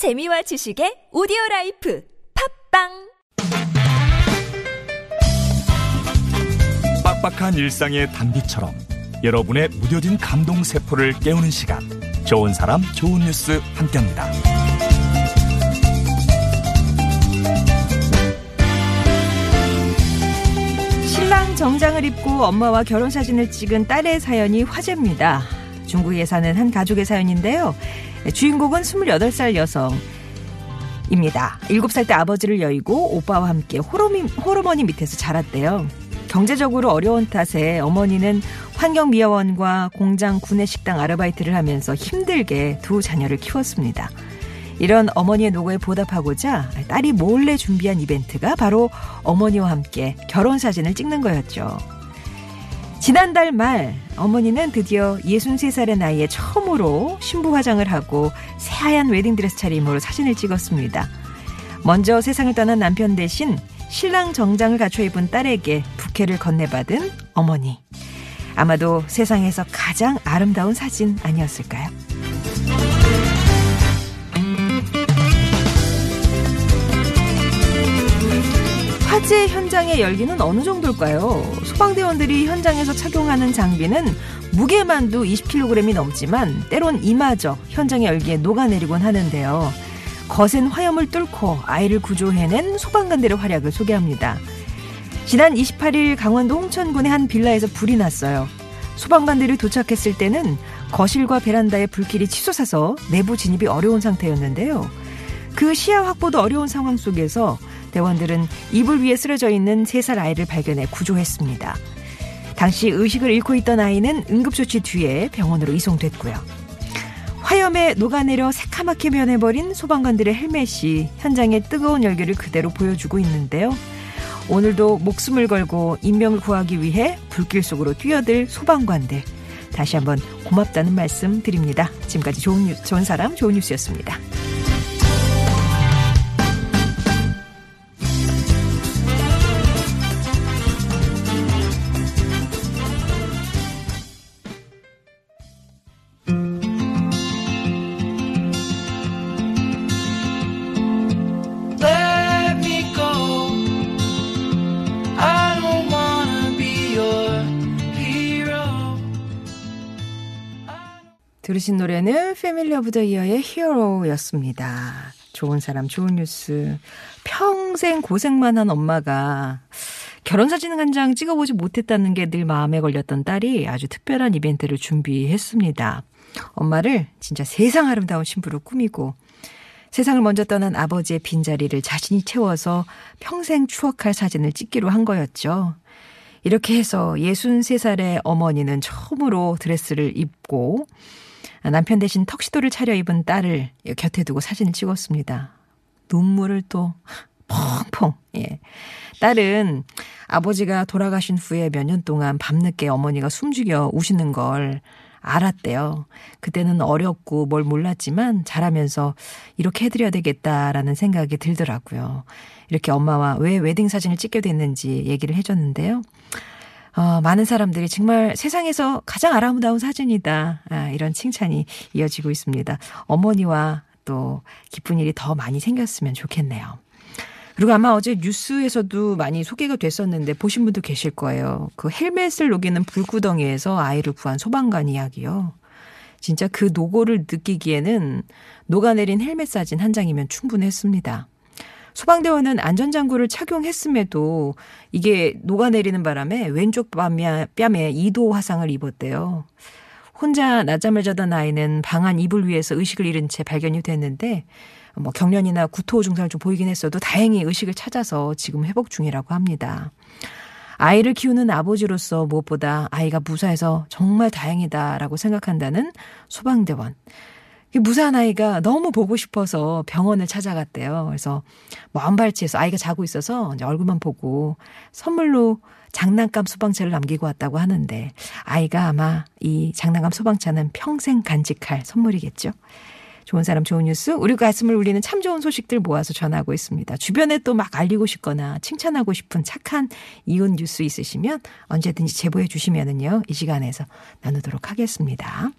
재미와 지식의 오디오 라이프 팟빵 빡빡한 일상의 단비처럼 여러분의 무뎌진 감동 세포를 깨우는 시간 좋은 사람 좋은 뉴스 함께합니다. 신랑 정장을 입고 엄마와 결혼 사진을 찍은 딸의 사연이 화제입니다. 중국에 사는 한 가족의 사연인데요. 주인공은 28살 여성 입니다. 7살 때 아버지를 여의고 오빠와 함께 호르미, 호르머니 밑에서 자랐대요. 경제적으로 어려운 탓에 어머니는 환경미화원과 공장 구내식당 아르바이트를 하면서 힘들게 두 자녀를 키웠습니다. 이런 어머니의 노고에 보답하고자 딸이 몰래 준비한 이벤트가 바로 어머니와 함께 결혼 사진을 찍는 거였죠. 지난달 말 어머니는 드디어 63살의 나이에 처음으로 신부 화장을 하고 새하얀 웨딩드레스 차림으로 사진을 찍었습니다. 먼저 세상을 떠난 남편 대신 신랑 정장을 갖춰 입은 딸에게 부케를 건네받은 어머니. 아마도 세상에서 가장 아름다운 사진 아니었을까요? 화재 현장의 열기는 어느 정도일까요? 소방대원들이 현장에서 착용하는 장비는 무게만도 20kg이 넘지만 때론 이마저 현장의 열기에 녹아내리곤 하는데요. 거센 화염을 뚫고 아이를 구조해낸 소방관들의 활약을 소개합니다. 지난 28일 강원도 홍천군의 한 빌라에서 불이 났어요. 소방관들이 도착했을 때는 거실과 베란다에 불길이 치솟아서 내부 진입이 어려운 상태였는데요. 그 시야 확보도 어려운 상황 속에서 대원들은 이불 위에 쓰러져 있는 3살 아이를 발견해 구조했습니다. 당시 의식을 잃고 있던 아이는 응급조치 뒤에 병원으로 이송됐고요. 화염에 녹아내려 새카맣게 변해버린 소방관들의 헬멧이 현장의 뜨거운 열기를 그대로 보여주고 있는데요. 오늘도 목숨을 걸고 인명을 구하기 위해 불길 속으로 뛰어들 소방관들. 다시 한번 고맙다는 말씀 드립니다. 지금까지 좋은, 뉴, 좋은 사람, 좋은 뉴스였습니다. 들으신 노래는 Family of the Year의 Hero였습니다. 좋은 사람, 좋은 뉴스. 평생 고생만 한 엄마가 결혼 사진 한 장 찍어보지 못했다는 게 늘 마음에 걸렸던 딸이 아주 특별한 이벤트를 준비했습니다. 엄마를 진짜 세상 아름다운 신부로 꾸미고 세상을 먼저 떠난 아버지의 빈자리를 자신이 채워서 평생 추억할 사진을 찍기로 한 거였죠. 이렇게 해서 63살의 어머니는 처음으로 드레스를 입고 남편 대신 턱시도를 차려입은 딸을 곁에 두고 사진을 찍었습니다. 눈물을 또 펑펑. 예. 딸은 아버지가 돌아가신 후에 몇 년 동안 밤늦게 어머니가 숨죽여 우시는 걸 알았대요. 그때는 어렸고 뭘 몰랐지만 자라면서 이렇게 해드려야 되겠다라는 생각이 들더라고요. 이렇게 엄마와 왜 웨딩 사진을 찍게 됐는지 얘기를 해줬는데요. 어, 많은 사람들이 정말 세상에서 가장 아름다운 사진이다. 아, 이런 칭찬이 이어지고 있습니다. 어머니와 또 기쁜 일이 더 많이 생겼으면 좋겠네요. 그리고 아마 어제 뉴스에서도 많이 소개가 됐었는데 보신 분도 계실 거예요. 그 헬멧을 녹이는 불구덩이에서 아이를 구한 소방관 이야기요. 진짜 그 노고를 느끼기에는 녹아내린 헬멧 사진 한 장이면 충분했습니다. 소방대원은 안전장구를 착용했음에도 이게 녹아내리는 바람에 왼쪽 뺨에, 뺨에 2도 화상을 입었대요. 혼자 낮잠을 자던 아이는 방안 이불 위에서 의식을 잃은 채 발견이 됐는데 뭐 경련이나 구토 증상을 좀 보이긴 했어도 다행히 의식을 찾아서 지금 회복 중이라고 합니다. 아이를 키우는 아버지로서 무엇보다 아이가 무사해서 정말 다행이다라고 생각한다는 소방대원. 무사한 아이가 너무 보고 싶어서 병원을 찾아갔대요. 그래서 먼 발치에서 아이가 자고 있어서 얼굴만 보고 선물로 장난감 소방차를 남기고 왔다고 하는데 아이가 아마 이 장난감 소방차는 평생 간직할 선물이겠죠. 좋은 사람 좋은 뉴스 우리 가슴을 울리는 참 좋은 소식들 모아서 전하고 있습니다. 주변에 또 막 알리고 싶거나 칭찬하고 싶은 착한 이웃 뉴스 있으시면 언제든지 제보해 주시면은요. 이 시간에서 나누도록 하겠습니다.